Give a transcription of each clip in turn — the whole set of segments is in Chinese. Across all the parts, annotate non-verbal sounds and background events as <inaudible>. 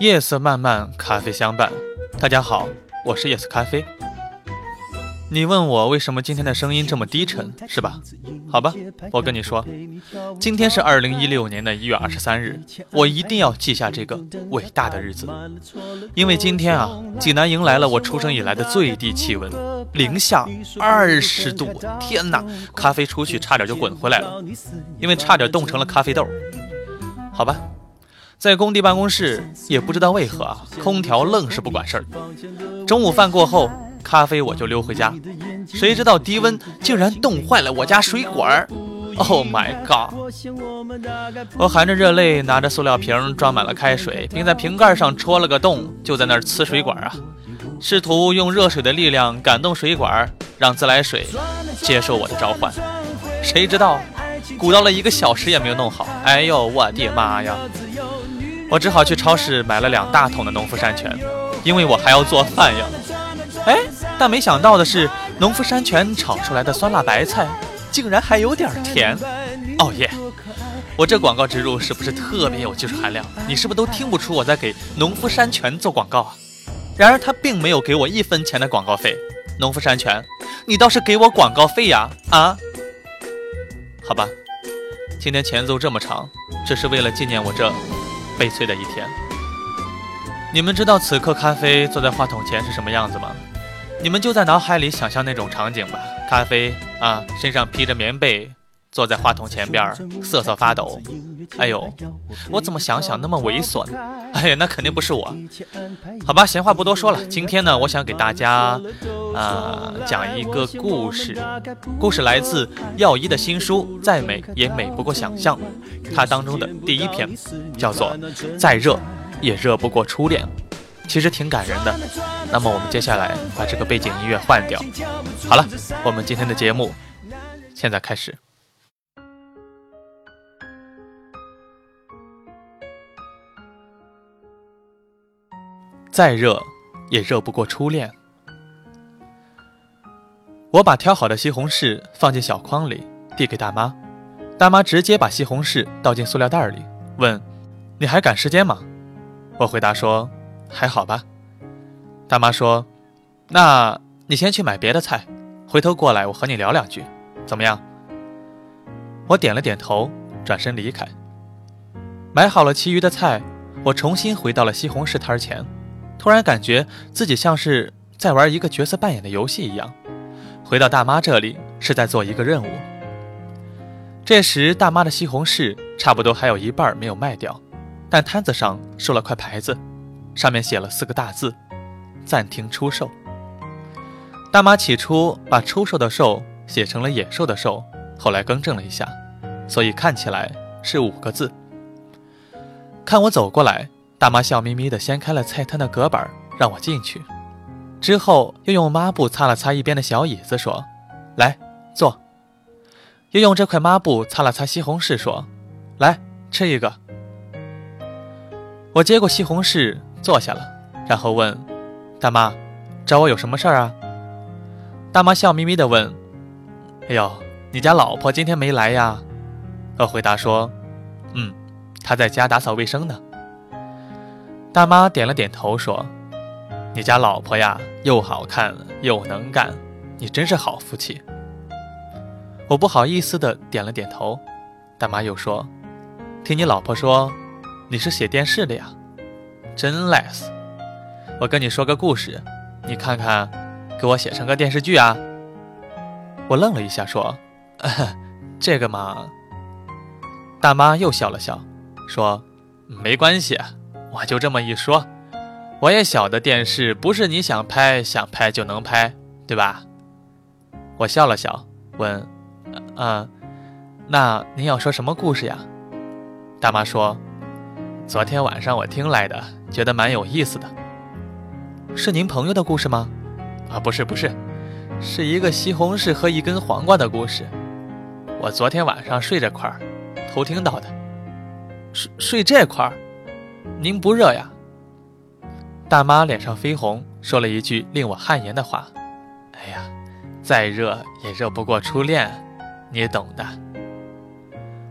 夜色漫漫，咖啡相伴。大家好，我是夜色咖啡。你问我为什么今天的声音这么低沉，是吧？好吧，我跟你说，今天是二零一六年的一月二十三日，我一定要记下这个伟大的日子，因为今天啊，济南迎来了我出生以来的最低气温，零下二十度！天哪，咖啡出去差点就滚回来了，因为差点冻成了咖啡豆。好吧，在工地办公室，也不知道为何啊，空调愣是不管事儿。中午饭过后。咖啡我就溜回家，谁知道低温竟然冻坏了我家水管儿！Oh my god！我含着热泪拿着塑料瓶装满了开水，并在瓶盖上戳了个洞，就在那儿呲水管啊，试图用热水的力量感动水管，让自来水接受我的召唤。谁知道鼓捣了一个小时也没有弄好。哎呦我的妈呀！我只好去超市买了两大桶的农夫山泉，因为我还要做饭呀。哎，但没想到的是，农夫山泉炒出来的酸辣白菜竟然还有点甜。哦耶！我这广告植入是不是特别有技术含量？你是不是都听不出我在给农夫山泉做广告啊？然而他并没有给我一分钱的广告费。农夫山泉，你倒是给我广告费呀！啊？好吧，今天前奏这么长，只是为了纪念我这悲催的一天。你们知道此刻咖啡坐在话筒前是什么样子吗？你们就在脑海里想象那种场景吧。咖啡啊，身上披着棉被，坐在话筒前边，瑟瑟发抖。哎呦，我怎么想想那么猥琐呢？哎呀，那肯定不是我。好吧，闲话不多说了。今天呢，我想给大家，啊，讲一个故事。故事来自耀一的新书《再美也美不过想象》，它当中的第一篇叫做《再热也热不过初恋》。其实挺感人的。那么我们接下来把这个背景音乐换掉。好了，我们今天的节目现在开始。再热也热不过初恋。我把挑好的西红柿放进小筐里，递给大妈。大妈直接把西红柿倒进塑料袋里，问：“你还赶时间吗？”我回答说。还好吧，大妈说：“那你先去买别的菜，回头过来我和你聊两句，怎么样？”我点了点头，转身离开。买好了其余的菜，我重新回到了西红柿摊前，突然感觉自己像是在玩一个角色扮演的游戏一样。回到大妈这里是在做一个任务。这时，大妈的西红柿差不多还有一半没有卖掉，但摊子上竖了块牌子。上面写了四个大字：“暂停出售。”大妈起初把出售的“售”写成了野兽的“兽”，后来更正了一下，所以看起来是五个字。看我走过来，大妈笑眯眯地掀开了菜摊的隔板，让我进去。之后又用抹布擦了擦一边的小椅子，说：“来坐。”又用这块抹布擦了擦西红柿，说：“来吃一个。”我接过西红柿。坐下了，然后问：“大妈，找我有什么事儿啊？”大妈笑眯眯地问：“哎呦，你家老婆今天没来呀？”我回答说：“嗯，她在家打扫卫生呢。”大妈点了点头说：“你家老婆呀，又好看又能干，你真是好福气。”我不好意思地点了点头。大妈又说：“听你老婆说，你是写电视的呀？”真 less，我跟你说个故事，你看看，给我写成个电视剧啊！我愣了一下，说：“ <laughs> 这个嘛。”大妈又笑了笑，说：“没关系，我就这么一说。我也晓得电视不是你想拍想拍就能拍，对吧？”我笑了笑，问：“嗯，那您要说什么故事呀？”大妈说。昨天晚上我听来的，觉得蛮有意思的。是您朋友的故事吗？啊，不是不是，是一个西红柿和一根黄瓜的故事。我昨天晚上睡这块儿，偷听到的。睡睡这块儿，您不热呀？大妈脸上绯红，说了一句令我汗颜的话：“哎呀，再热也热不过初恋，你懂的。”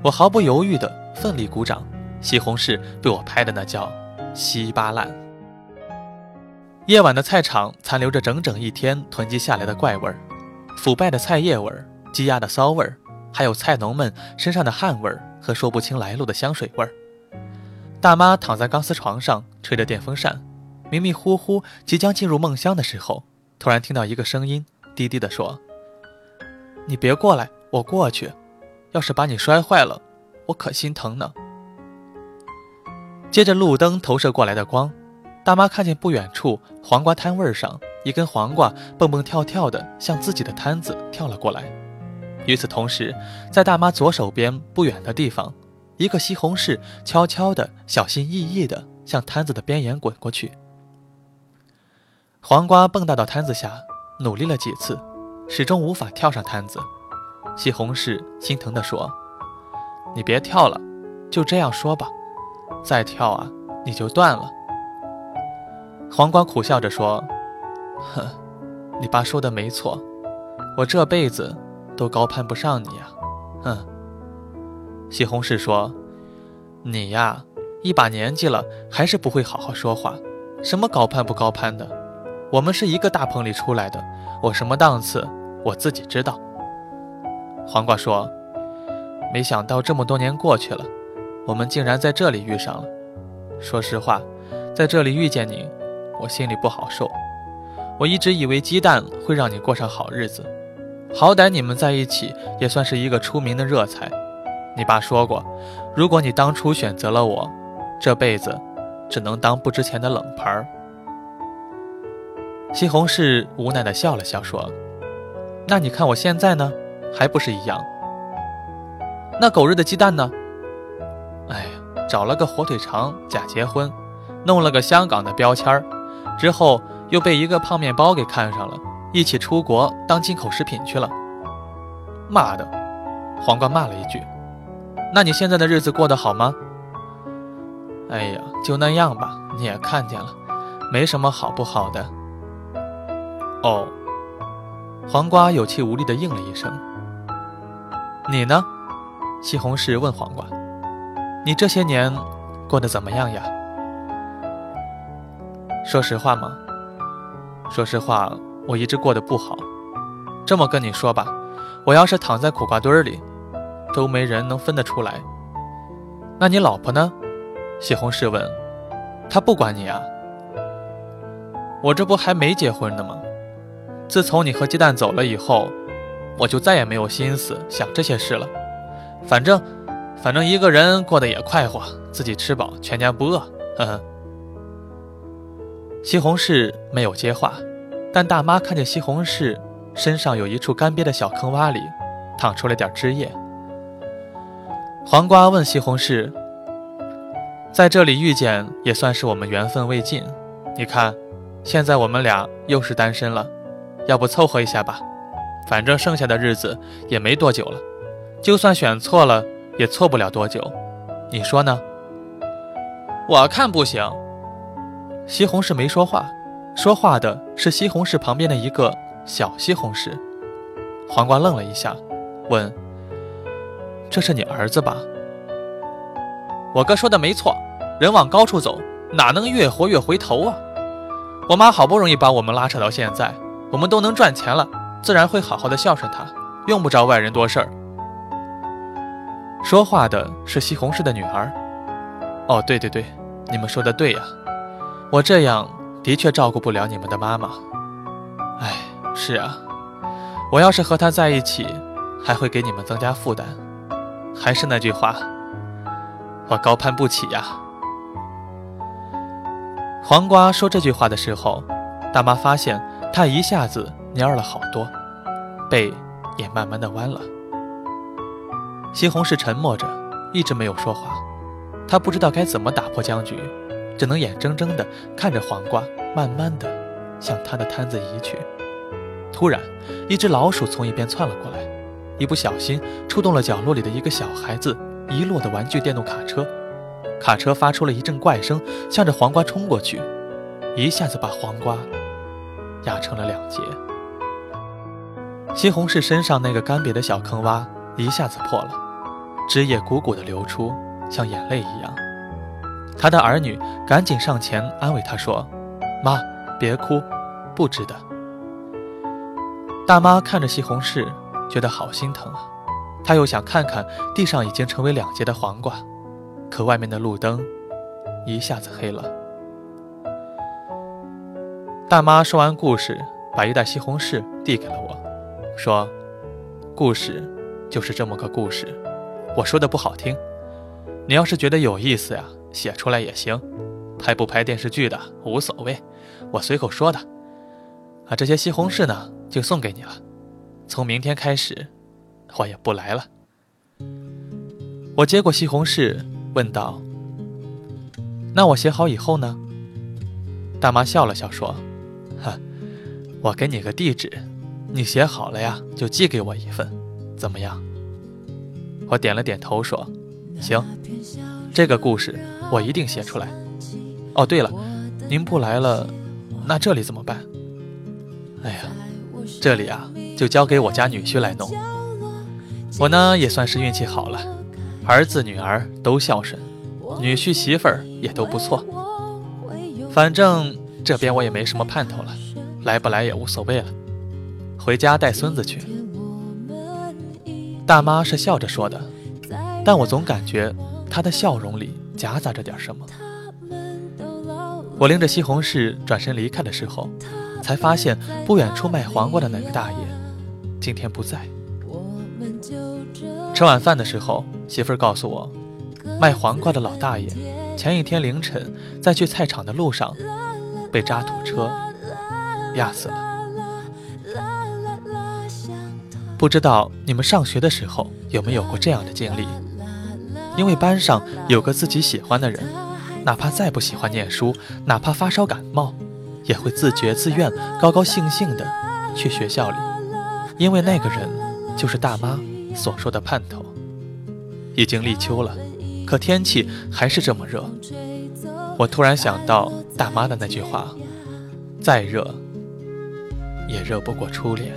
我毫不犹豫地奋力鼓掌。西红柿被我拍的那叫稀巴烂。夜晚的菜场残留着整整一天囤积下来的怪味儿，腐败的菜叶味儿，积压的骚味儿，还有菜农们身上的汗味儿和说不清来路的香水味儿。大妈躺在钢丝床上，吹着电风扇，迷迷糊糊，即将进入梦乡的时候，突然听到一个声音，低低地说：“你别过来，我过去。要是把你摔坏了，我可心疼呢。”接着路灯投射过来的光，大妈看见不远处黄瓜摊位上一根黄瓜蹦蹦跳跳地向自己的摊子跳了过来。与此同时，在大妈左手边不远的地方。一个西红柿悄悄地、小心翼翼地向摊子的边沿滚过去。黄瓜蹦跶到摊子下，努力了几次，始终无法跳上摊子。西红柿心疼地说：“你别跳了，就这样说吧，再跳啊，你就断了。”黄瓜苦笑着说：“哼，你爸说的没错，我这辈子都高攀不上你呀，哼。”西红柿说：“你呀，一把年纪了，还是不会好好说话。什么高攀不高攀的？我们是一个大棚里出来的，我什么档次，我自己知道。”黄瓜说：“没想到这么多年过去了，我们竟然在这里遇上了。说实话，在这里遇见你，我心里不好受。我一直以为鸡蛋会让你过上好日子，好歹你们在一起也算是一个出名的热菜。”你爸说过，如果你当初选择了我，这辈子只能当不值钱的冷盘儿。西红柿无奈地笑了笑，说：“那你看我现在呢，还不是一样？那狗日的鸡蛋呢？哎呀，找了个火腿肠假结婚，弄了个香港的标签儿，之后又被一个胖面包给看上了，一起出国当进口食品去了。妈的！”黄瓜骂了一句。那你现在的日子过得好吗？哎呀，就那样吧。你也看见了，没什么好不好的。哦，黄瓜有气无力的应了一声。你呢？西红柿问黄瓜：“你这些年过得怎么样呀？”说实话吗？说实话，我一直过得不好。这么跟你说吧，我要是躺在苦瓜堆里。都没人能分得出来。那你老婆呢？西红柿问。她不管你啊？我这不还没结婚呢吗？自从你和鸡蛋走了以后，我就再也没有心思想这些事了。反正，反正一个人过得也快活，自己吃饱，全家不饿。呵呵。西红柿没有接话，但大妈看见西红柿身上有一处干瘪的小坑洼里，淌出了点汁液。黄瓜问西红柿：“在这里遇见也算是我们缘分未尽。你看，现在我们俩又是单身了，要不凑合一下吧？反正剩下的日子也没多久了，就算选错了，也错不了多久。你说呢？”我看不行。西红柿没说话，说话的是西红柿旁边的一个小西红柿。黄瓜愣了一下，问。这是你儿子吧？我哥说的没错，人往高处走，哪能越活越回头啊？我妈好不容易把我们拉扯到现在，我们都能赚钱了，自然会好好的孝顺她，用不着外人多事儿。说话的是西红柿的女儿。哦，对对对，你们说的对呀，我这样的确照顾不了你们的妈妈。哎，是啊，我要是和她在一起，还会给你们增加负担。还是那句话，我高攀不起呀。黄瓜说这句话的时候，大妈发现他一下子蔫了好多，背也慢慢的弯了。西红柿沉默着，一直没有说话。他不知道该怎么打破僵局，只能眼睁睁的看着黄瓜慢慢的向他的摊子移去。突然，一只老鼠从一边窜了过来。一不小心触动了角落里的一个小孩子遗落的玩具电动卡车，卡车发出了一阵怪声，向着黄瓜冲过去，一下子把黄瓜压成了两截。西红柿身上那个干瘪的小坑洼一下子破了，汁液鼓鼓的流出，像眼泪一样。他的儿女赶紧上前安慰他说：“妈，别哭，不值得。”大妈看着西红柿，觉得好心疼啊。她又想看看地上已经成为两截的黄瓜，可外面的路灯一下子黑了。大妈说完故事，把一袋西红柿递给了我，说：“故事就是这么个故事，我说的不好听。你要是觉得有意思呀。”写出来也行，拍不拍电视剧的无所谓，我随口说的。啊，这些西红柿呢，就送给你了。从明天开始，我也不来了。我接过西红柿，问道：“那我写好以后呢？”大妈笑了笑说：“哈，我给你个地址，你写好了呀，就寄给我一份，怎么样？”我点了点头说：“行。”这个故事我一定写出来。哦，对了，您不来了，那这里怎么办？哎呀，这里啊，就交给我家女婿来弄。我呢也算是运气好了，儿子女儿都孝顺，女婿媳妇儿也都不错。反正这边我也没什么盼头了，来不来也无所谓了，回家带孙子去。大妈是笑着说的，但我总感觉。她的笑容里夹杂着点什么。我拎着西红柿转身离开的时候，才发现不远处卖黄瓜的那个大爷今天不在。吃晚饭的时候，媳妇儿告诉我，卖黄瓜的老大爷前一天凌晨在去菜场的路上被渣土车压死了。不知道你们上学的时候有没有过这样的经历？因为班上有个自己喜欢的人，哪怕再不喜欢念书，哪怕发烧感冒，也会自觉自愿、高高兴兴的去学校里。因为那个人就是大妈所说的盼头。已经立秋了，可天气还是这么热。我突然想到大妈的那句话：“再热，也热不过初恋。”